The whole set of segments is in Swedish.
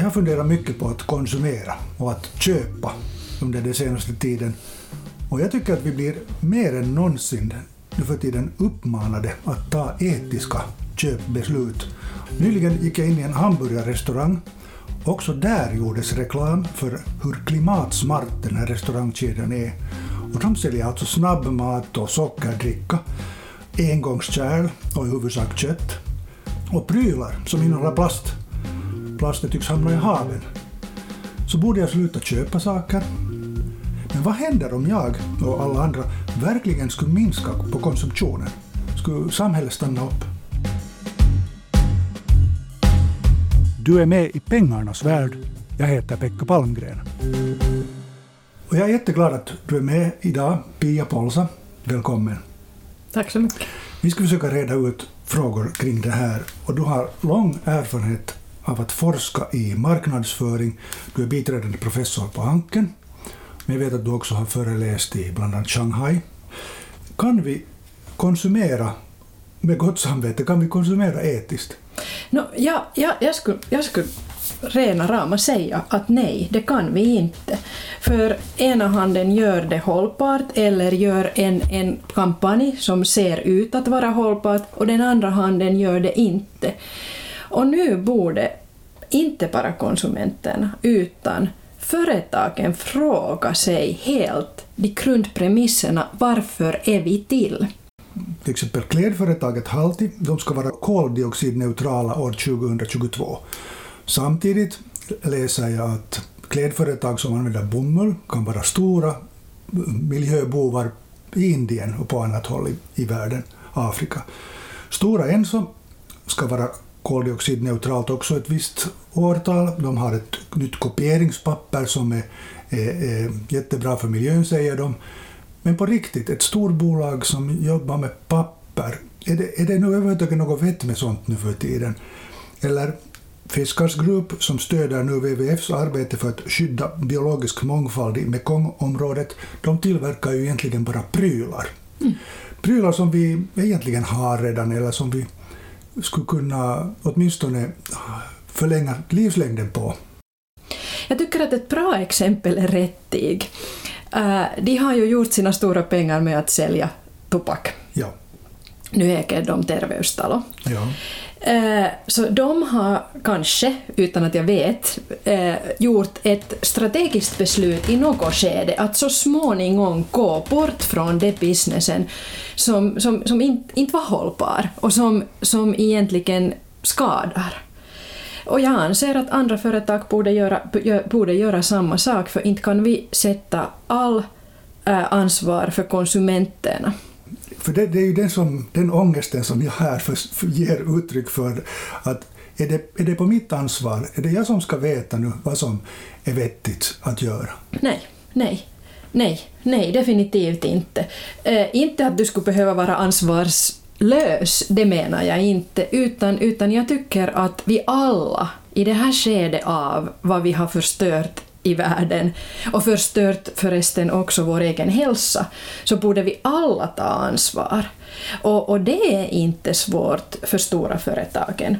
Jag har funderat mycket på att konsumera och att köpa under den senaste tiden. Och jag tycker att vi blir mer än någonsin nu för tiden uppmanade att ta etiska köpbeslut. Nyligen gick jag in i en hamburgarrestaurang. Också där gjordes reklam för hur klimatsmart den här restaurangkedjan är. Och de säljer alltså snabbmat och sockerdricka, engångskärl och i huvudsak kött. Och prylar som innehåller plast. Plasten tycks hamna i haven. Så borde jag sluta köpa saker. Men vad händer om jag och alla andra verkligen skulle minska på konsumtionen? Skulle samhället stanna upp? Du är med i pengarnas värld. Jag heter Pekka Palmgren. Och jag är jätteglad att du är med idag, Pia Polsa. Välkommen. Tack så mycket. Vi ska försöka reda ut frågor kring det här. Och du har lång erfarenhet av att forska i marknadsföring. Du är biträdande professor på Hanken. Men jag vet att du också har föreläst i bland annat Shanghai. Kan vi konsumera med gott samvete? Kan vi konsumera etiskt? No, ja, ja, jag, skulle, jag skulle rena rama säga att nej, det kan vi inte. För ena handen gör det hållbart eller gör en, en kampanj som ser ut att vara hållbart och den andra handen gör det inte. Och nu borde inte bara konsumenterna utan företagen fråga sig helt de grundpremisserna varför är vi till? Till exempel klädföretaget Halti, de ska vara koldioxidneutrala år 2022. Samtidigt läser jag att klädföretag som använder bomull kan vara stora miljöbovar i Indien och på annat håll i, i världen, Afrika. Stora Enso ska vara koldioxidneutralt också ett visst årtal. De har ett nytt kopieringspapper som är, är, är jättebra för miljön, säger de. Men på riktigt, ett storbolag som jobbar med papper, är det, är det nu överhuvudtaget något vett med sånt nu för tiden? Eller Fiskars Group, som stöder nu WWFs arbete för att skydda biologisk mångfald i Mekongområdet, de tillverkar ju egentligen bara prylar. Mm. Prylar som vi egentligen har redan, eller som vi skulle kunna åtminstone förlänga livslängden på. Jag tycker att ett bra exempel är Rättig. Uh, de har ju gjort sina stora pengar med att sälja tobak. Ja. Nu äger de Terveystalo. Ja. Eh, så de har kanske, utan att jag vet, eh, gjort ett strategiskt beslut i något skede att så småningom gå bort från den businessen som, som, som in, inte var hållbar och som, som egentligen skadar. Och jag anser att andra företag borde göra, borde göra samma sak, för inte kan vi sätta all eh, ansvar för konsumenterna. För det, det, är ju den, som, den ångesten som jag här för, för ger uttryck för. att är det, är det på mitt ansvar? Är det jag som ska veta nu vad som är vettigt att göra? Nej, nej. Nej, nej, definitivt inte. Eh, inte att du skulle behöva vara ansvarslös, det menar jag inte, utan, utan jag tycker att vi alla i det här skedet av vad vi har förstört i världen och förstört förresten också vår egen hälsa, så borde vi alla ta ansvar. Och, och det är inte svårt för stora företagen.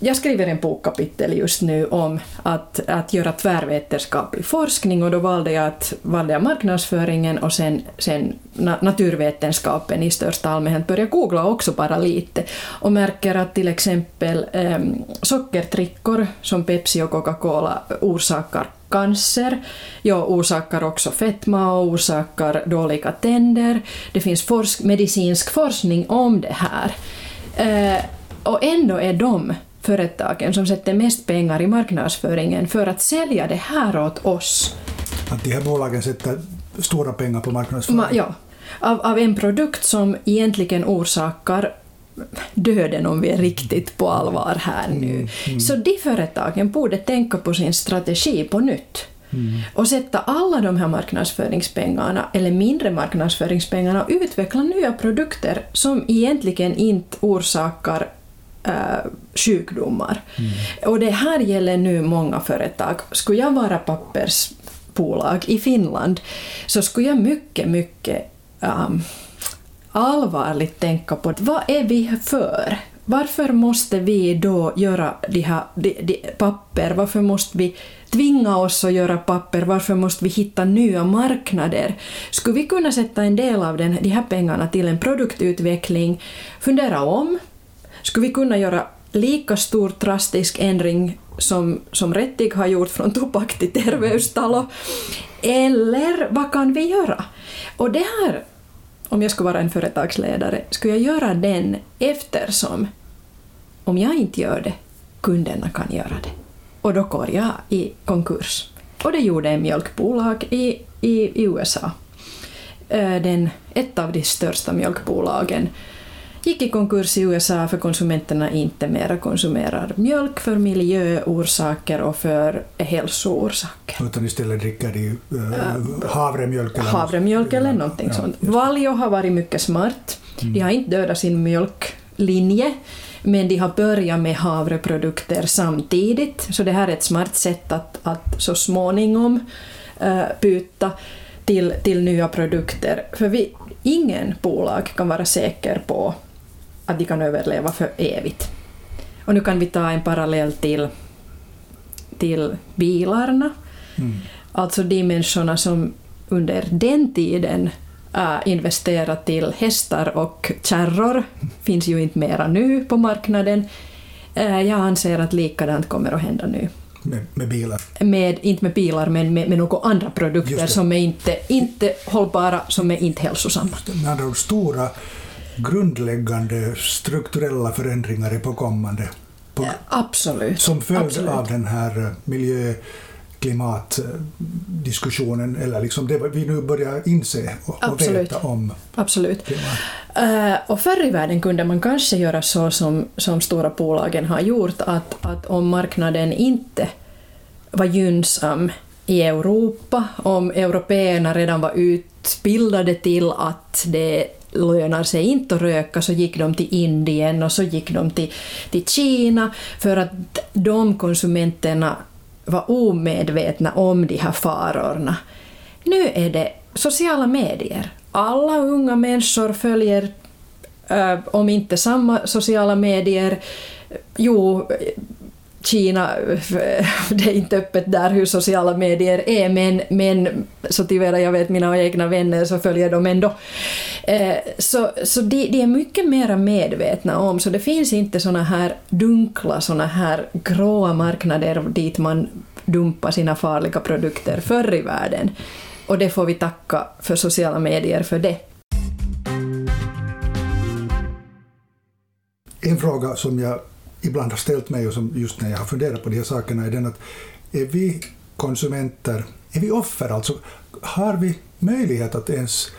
Jag skriver en bokkapitel just nu om att, att göra tvärvetenskaplig forskning och då valde jag, att, valde jag marknadsföringen och sen, sen naturvetenskapen i största allmänhet. Började googla också bara lite och märker att till exempel eh, sockertrickor som Pepsi och Coca-Cola orsakar cancer, ja, orsakar också fetma och orsakar dåliga tänder. Det finns forsk medicinsk forskning om det här. Eh, och ändå är de företagen som sätter mest pengar i marknadsföringen för att sälja det här åt oss. Att de här bolagen sätter stora pengar på marknadsföring? Ja, av, av en produkt som egentligen orsakar döden om vi är riktigt på allvar här nu. Mm, mm. Så de företagen borde tänka på sin strategi på nytt. Mm. och sätta alla de här marknadsföringspengarna, eller mindre marknadsföringspengarna, och utveckla nya produkter som egentligen inte orsakar äh, sjukdomar. Mm. Och det här gäller nu många företag. Skulle jag vara pappersbolag i Finland så skulle jag mycket, mycket um, allvarligt tänka på vad är vi för varför måste vi då göra de här de, de, papper? Varför måste vi tvinga oss att göra papper? Varför måste vi hitta nya marknader? Skulle vi kunna sätta en del av den, de här pengarna till en produktutveckling, fundera om? Skulle vi kunna göra lika stor drastisk ändring som, som Rättig har gjort från tobak till terveystalo? Eller vad kan vi göra? Och det här, om jag skulle vara en företagsledare, skulle jag göra den eftersom om jag inte gör det, kunderna kan göra det. Och då går jag i konkurs. Och det gjorde en mjölkbolag i, i, i USA. Eh, den, ett av de största mjölkbolagen gick i konkurs i USA för konsumenterna inte mera konsumerar mjölk för miljöorsaker och för hälsoorsaker. Utan istället dricker de äh, havremjölk eller Havremjölk eller någonting ja, sånt. Valio har varit mycket smart. Mm. De har inte dödat sin mjölklinje men de har börjat med havreprodukter samtidigt, så det här är ett smart sätt att, att så småningom uh, byta till, till nya produkter. För vi, ingen bolag kan vara säker på att de kan överleva för evigt. Och nu kan vi ta en parallell till, till bilarna. Mm. Alltså de människorna som under den tiden äh, investera till hästar och kärror. finns ju inte mera nu på marknaden. Äh, jag anser att likadant kommer att hända nu. Med, med bilar? Med, inte med bilar, men med, med några andra produkter som är inte, inte hållbara, som är inte hälsosamma. Med andra stora grundläggande strukturella förändringar är på kommande. På, absolut. Som följd absolut. av den här miljö klimatdiskussionen, eller liksom det vi nu börjar inse och, Absolut. veta om Absolut. Uh, och förr i världen kunde man kanske göra så som, som stora bolagen har gjort, att, att om marknaden inte var gynnsam i Europa, om européerna redan var utbildade till att det lönar sig inte att röka så gick de till Indien och så gick de till, till Kina för att de konsumenterna var omedvetna om de här farorna. Nu är det sociala medier. Alla unga människor följer, äh, om inte samma sociala medier, jo, Kina, det är inte öppet där hur sociala medier är, men, men så tyvärr jag vet mina egna vänner så följer de ändå. Eh, så så de, de är mycket mer medvetna om, så det finns inte såna här dunkla, såna här gråa marknader dit man dumpar sina farliga produkter förr i världen. Och det får vi tacka för sociala medier för det. En fråga som jag ibland har ställt mig och som just när jag har funderat på de här sakerna är den att är vi konsumenter, är vi offer alltså? Har vi möjlighet att ens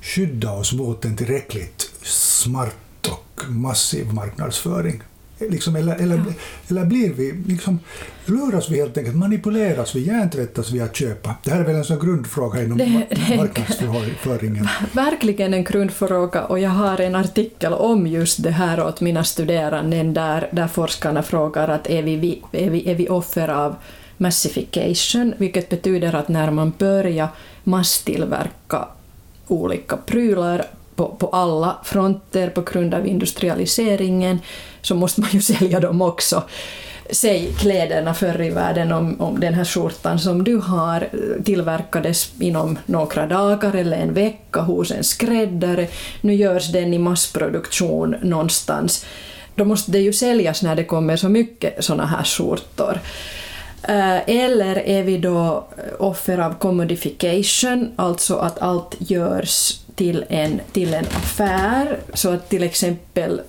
skydda oss mot en tillräckligt smart och massiv marknadsföring? Liksom, eller, eller, eller blir vi, liksom, luras vi helt enkelt, manipuleras vi, hjärntvättas vi att köpa? Det här är väl en sån grundfråga inom det, det marknadsföringen? Verkligen en grundfråga och jag har en artikel om just det här åt mina studerande där, där forskarna frågar att är vi, är, vi, är vi offer av massification, vilket betyder att när man börjar masstillverka olika prylar på, på alla fronter på grund av industrialiseringen så måste man ju sälja dem också. Säg kläderna förr i världen om, om den här skjortan som du har eh, tillverkades inom några dagar eller en vecka hos en skräddare. Nu görs den i massproduktion någonstans. Då måste det ju säljas när det kommer så mycket såna här skjortor. Eh, eller är vi då eh, offer av commodification, alltså att allt görs till en, till en affär, så att till exempel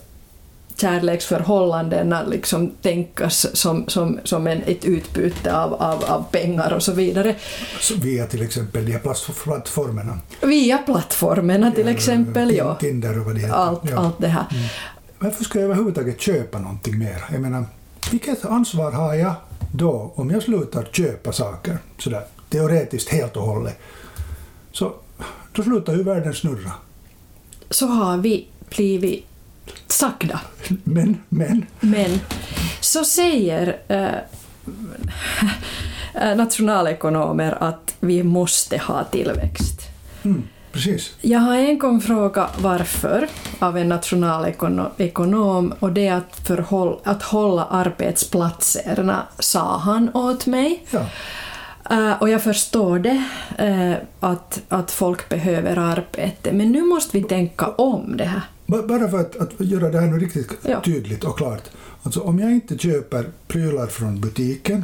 kärleksförhållandena liksom tänkas som, som, som en, ett utbyte av, av, av pengar och så vidare. Så via till exempel de här plattformarna? Via plattformarna till exempel, ja. Tinder och vad det heter. Allt, ja. allt det här. Mm. Varför ska jag överhuvudtaget köpa någonting mer? Jag menar, vilket ansvar har jag då om jag slutar köpa saker sådär teoretiskt helt och hållet? Så då slutar ju världen snurra. Så har vi blivit sagda. Men, men. Men. Så säger äh, nationalekonomer att vi måste ha tillväxt. Mm. precis. Jag har en gång frågat varför av en nationalekonom och det är att, förhåll, att hålla arbetsplatserna, sa han åt mig. Ja. Uh, och jag förstår det, uh, att, att folk behöver arbete, men nu måste vi tänka om det här. Ba- Bara för att, att göra det här nu riktigt Ja. tydligt och klart. Alltså om jag inte köper prylar från butiken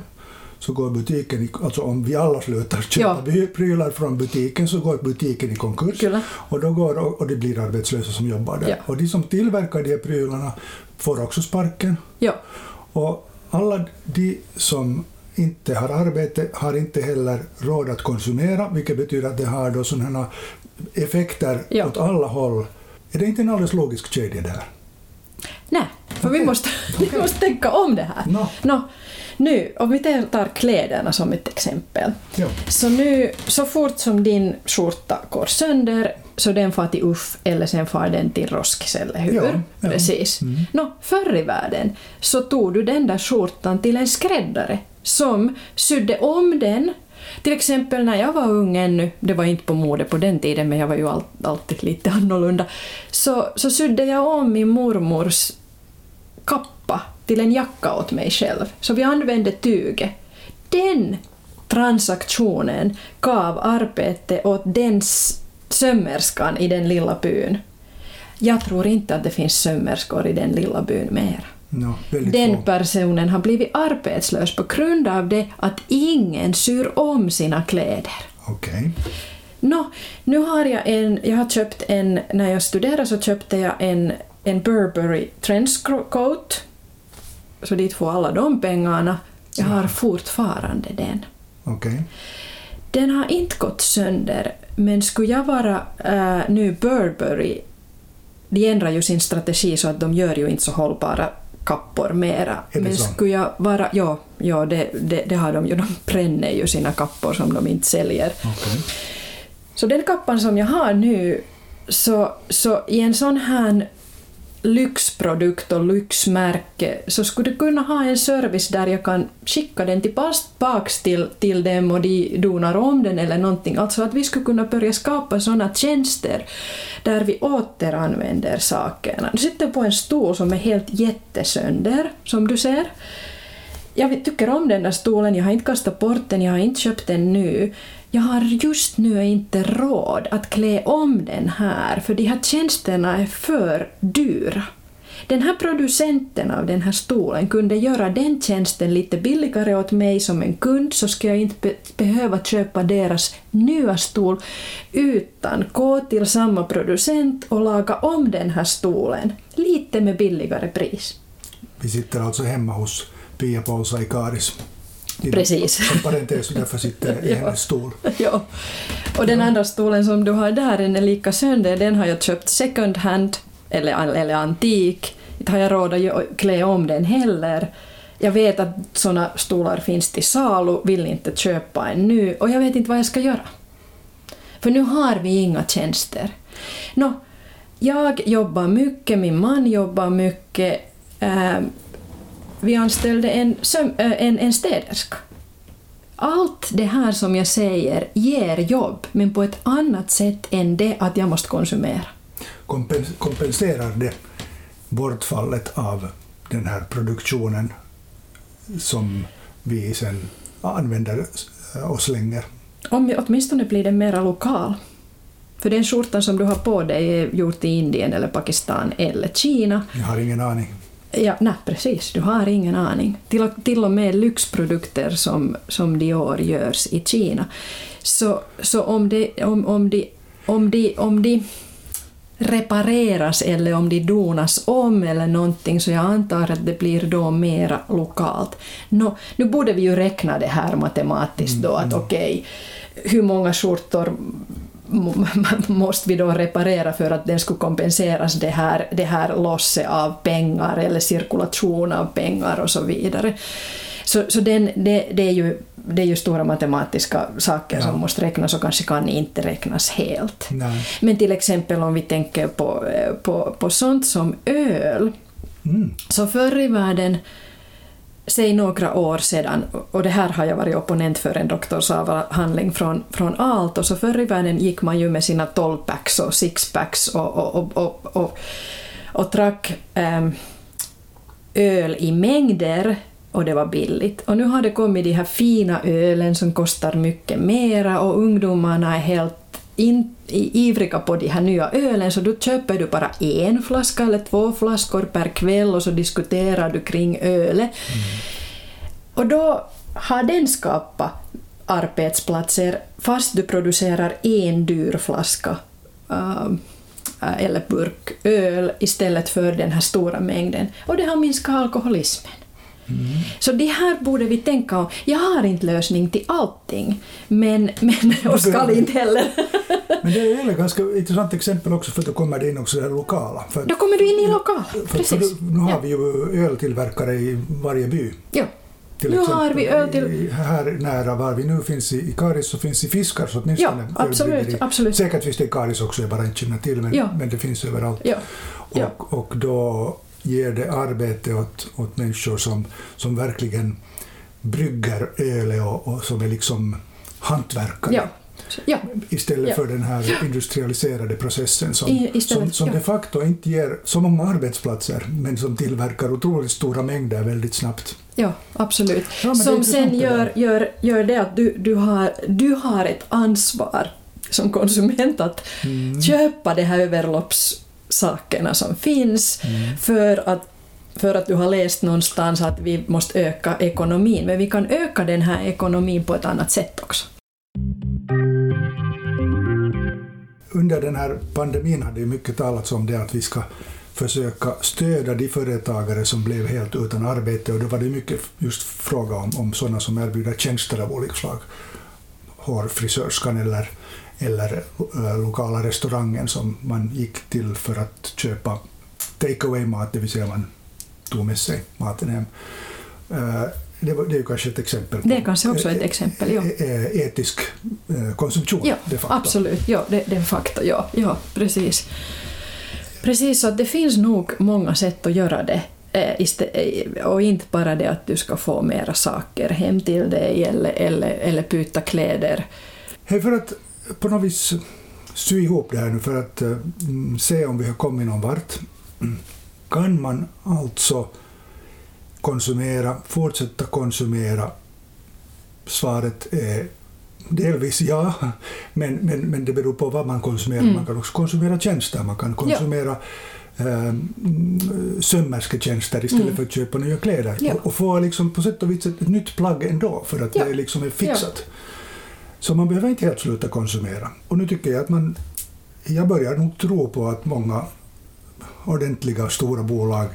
så går butiken, i, alltså om vi alla slutar köpa Ja. prylar från butiken så går butiken i konkurs Kyllä. och, då går, och, och det blir arbetslösa som jobbar där. Ja. Och de som tillverkar de här prylarna får också sparken. Ja, Och alla de som inte har arbete har inte heller råd att konsumera, vilket betyder att det har då sådana effekter Ja. åt alla håll. Är det inte en alldeles logisk kedja där? nej, för vi, Okej. måste, vi måste tänka om det här. Nå. Nå, nu, om vi tar kläderna som ett exempel. Ja. Så nu, så fort som din skjorta går sönder så den far till Uff eller sen far den till Roskis, eller hur? Ja, ja. Precis. Mm. Nå, förr i världen så tog du den där skjortan till en skräddare som sydde om den. Till exempel när jag var ung ännu, det var inte på mode på den tiden men jag var ju all, alltid lite annorlunda, så, så sydde jag om min mormors kappa till en jacka åt mig själv. Så vi använde tyget. Den transaktionen gav arbete åt den sömmerskan i den lilla byn. Jag tror inte att det finns sömmerskor i den lilla byn mer. No, Den personen har blivit arbetslös på grund av det att ingen syr om sina kläder. Okej. Nå, nu har jag en, jag har köpt en, när jag studerade så köpte jag en, en Burberry trenchcoat, så dit får alla de pengarna. Jag har fortfarande den. Okej. Den har inte gått sönder, men skulle jag vara äh, nu Burberry, de ändrar ju sin strategi så att de gör ju inte så hållbara kappor mera. Men så? skulle jag vara, ja, ja det, det, det har de ju, de bränner ju sina kappor som de inte säljer. Okej. Så den kappan som jag har nu, så, så i en sån här lyxprodukt och lyxmärke så skulle du kunna ha en service där jag kan skicka den tillbaks till, till dem och de donar om den eller någonting. Alltså att vi skulle kunna börja skapa sådana tjänster där vi återanvänder sakerna. Du sitter på en stol som är helt jättesönder, som du ser. Jag tycker om den där stolen, jag har inte kastat bort den, jag har inte köpt den nu. Jag har just nu inte råd att klä om den här, för de här tjänsterna är för dyra. Den här producenten av den här stolen kunde göra den tjänsten lite billigare åt mig som en kund så ska jag inte be behöva köpa deras nya stol utan gå till samma producent och laga om den här stolen lite med billigare pris. Vi sitter alltså hemma hos Pia Paulsa i Karis. I- Precis. Som parentes, därför sitter jag i hennes stol. Ja. Och den andra stolen som du har där, den är lika sönder, den har jag köpt second hand, eller, eller antik. Inte har jag råd att klä om den heller. Jag vet att såna stolar finns till salu, vill inte köpa en nu och jag vet inte vad jag ska göra. För nu har vi inga tjänster. Nå, jag jobbar mycket, min man jobbar mycket. Eh, vi anställde en, äh, en, en städerska. Allt det här som jag säger ger jobb, men på ett annat sätt än det att jag måste konsumera. Kompen- Kompenserar det bortfallet av den här produktionen som vi sen använder och slänger? Om, åtminstone blir den mera lokal. För den skjortan som du har på dig är gjord i Indien eller Pakistan eller Kina. Jag har ingen aning. Ja, nej, precis. Du har ingen aning. Till och, till och med lyxprodukter som, som Dior görs i Kina. Så, så om, det, om, om, de, om, de, om de repareras eller om de donas om eller någonting så jag antar att det blir då mera lokalt. Nå, nu borde vi ju räkna det här matematiskt då att okej, hur många skjortor måste vi då reparera för att den skulle kompenseras det här, det här losset av pengar eller cirkulation av pengar och så vidare. Så, så den, det, det, är ju, det är ju stora matematiska saker Ja. som måste räknas och kanske kan inte räknas helt. Nej. Men till exempel om vi tänker på, eh, på, på sånt som öl, Mm. så förr i världen säg några år sedan, och det här har jag varit opponent för en doktorsavhandling från, från Aalto, så förr i världen gick man ju med sina 12-packs och 6-packs och, och, och, och, och, och drack äm, öl i mängder och det var billigt. Och nu har det kommit de här fina ölen som kostar mycket mera och ungdomarna är helt in, ivriga på de här nya ölen så då köper du bara en flaska eller två flaskor per kväll och så diskuterar du kring ölet. Mm. Och då har den skapat arbetsplatser fast du producerar en dyr flaska uh, eller burk öl istället för den här stora mängden. Och det har minskat alkoholismen. Mm. Så det här borde vi tänka om. Jag har inte lösning till allting, men, men och ska inte heller. men det är ett ganska intressant exempel också för att då kommer det in också det lokala. För, då kommer du in i lokala, precis. För, för nu har ja. vi ju öltillverkare i varje by. Ja. Till nu exempel, har vi öl till... Här nära var vi nu finns i, i Karis så finns i Fiskar så åtminstone ja, absolut, absolut. Säkert finns det i Karis också, jag bara inte känner till men, ja. men det finns överallt. Ja. Och, och då ger det arbete åt, åt människor som, som verkligen brygger öl och, och som är liksom hantverkare. Ja. Ja. Istället ja. för den här industrialiserade processen som, I, som, som de facto inte ger så många arbetsplatser men som tillverkar otroligt stora mängder väldigt snabbt. Ja, absolut. Som sen gör, gör, gör det att du, du, har, du har ett ansvar som konsument att mm. köpa det här överlopps sakerna som finns mm. för, att, för att du har läst någonstans att vi måste öka ekonomin. Men vi kan öka den här ekonomin på ett annat sätt också. Under den här pandemin har det mycket talats om det att vi ska försöka stödja de företagare som blev helt utan arbete och då var det mycket just fråga om, om sådana som erbjuder tjänster av olika slag. Hårfrisörskan eller eller äh, lokala restaurangen som man gick till för att köpa take away-mat, det vill säga man tog med sig maten hem. Äh, det, var, det är kanske ett exempel på det är kanske också ett exempel, ja. etisk konsumtion. Ja, de facto. absolut. Ja, det, det är fakta. Ja, ja, precis. Precis, så att det finns nog många sätt att göra det. Och inte bara det att du ska få mera saker hem till dig eller, eller, eller byta kläder. Hey, för att på något vis sy ihop det här nu för att uh, se om vi har kommit någon vart. Kan man alltså konsumera, fortsätta konsumera? Svaret är delvis ja, men, men, men det beror på vad man konsumerar. Mm. Man kan också konsumera tjänster, man kan konsumera ja. eh, sömmersketjänster istället mm. för att köpa nya kläder ja. och, och, få liksom på sätt och vis ett nytt plagg ändå för att ja. det liksom är fixat. Ja. Så man behöver inte helt sluta konsumera. Och nu tycker jag att man... Jag börjar nog tro på att många ordentliga stora bolag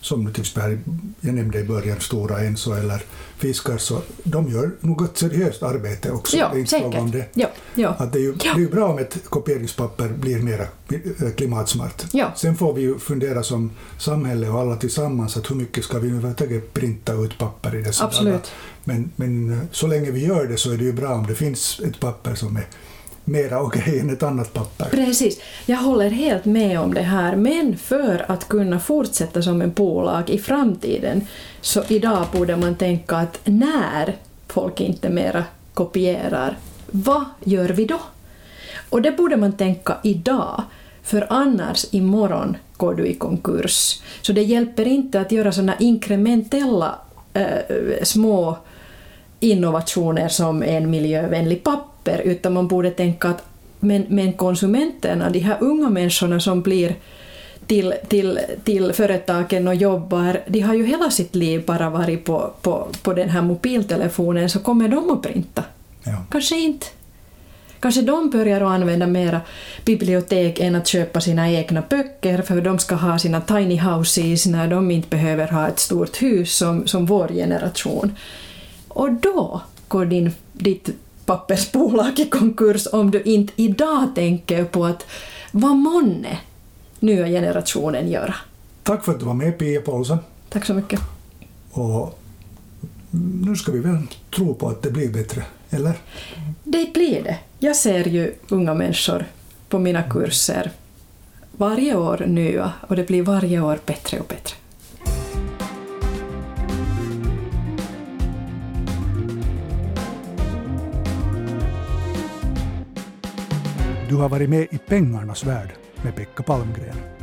som till exempel jag nämnde i början, Stora Enso eller Fiskar, så de gör nog ett seriöst arbete också. Ja, det är inte säkert. om det. Ja, ja. Att det, är ju, ja. det är bra om ett kopieringspapper blir mer eh, klimatsmart. Ja. Sen får vi ju fundera som samhälle och alla tillsammans att hur mycket ska vi överhuvudtaget printa ut papper i dessa Absolut. dagar. Men, men eh, så länge vi gör det så är det ju bra om det finns ett papper som är mera okej okay än ett annat papper. Precis, jag håller helt med om det här, men för att kunna fortsätta som en bolag i framtiden så idag borde man tänka att när folk inte mera kopierar, vad gör vi då? Och det borde man tänka idag, för annars imorgon går du i konkurs. Så det hjälper inte att göra sådana inkrementella äh, små innovationer som en miljövänlig papper, utan man borde tänka att men, men konsumenterna, de här unga människorna som blir till, till, till företagen och jobbar, de har ju hela sitt liv bara varit på, på, på den här mobiltelefonen, så kommer de att printa? Ja. Kanske inte. Kanske de börjar att använda mera bibliotek än att köpa sina egna böcker, för de ska ha sina tiny houses när de inte behöver ha ett stort hus som, som vår generation. Och då går din, ditt pappersbolag i konkurs om du inte idag tänker på att vad månne nya generationen göra. Tack för att du var med Pia Paulsen. Tack så mycket. Och nu ska vi väl tro på att det blir bättre, eller? Det blir det. Jag ser ju unga människor på mina kurser varje år nya och det blir varje år bättre och bättre. Du har varit med i Pengarnas värld med Pekka Palmgren.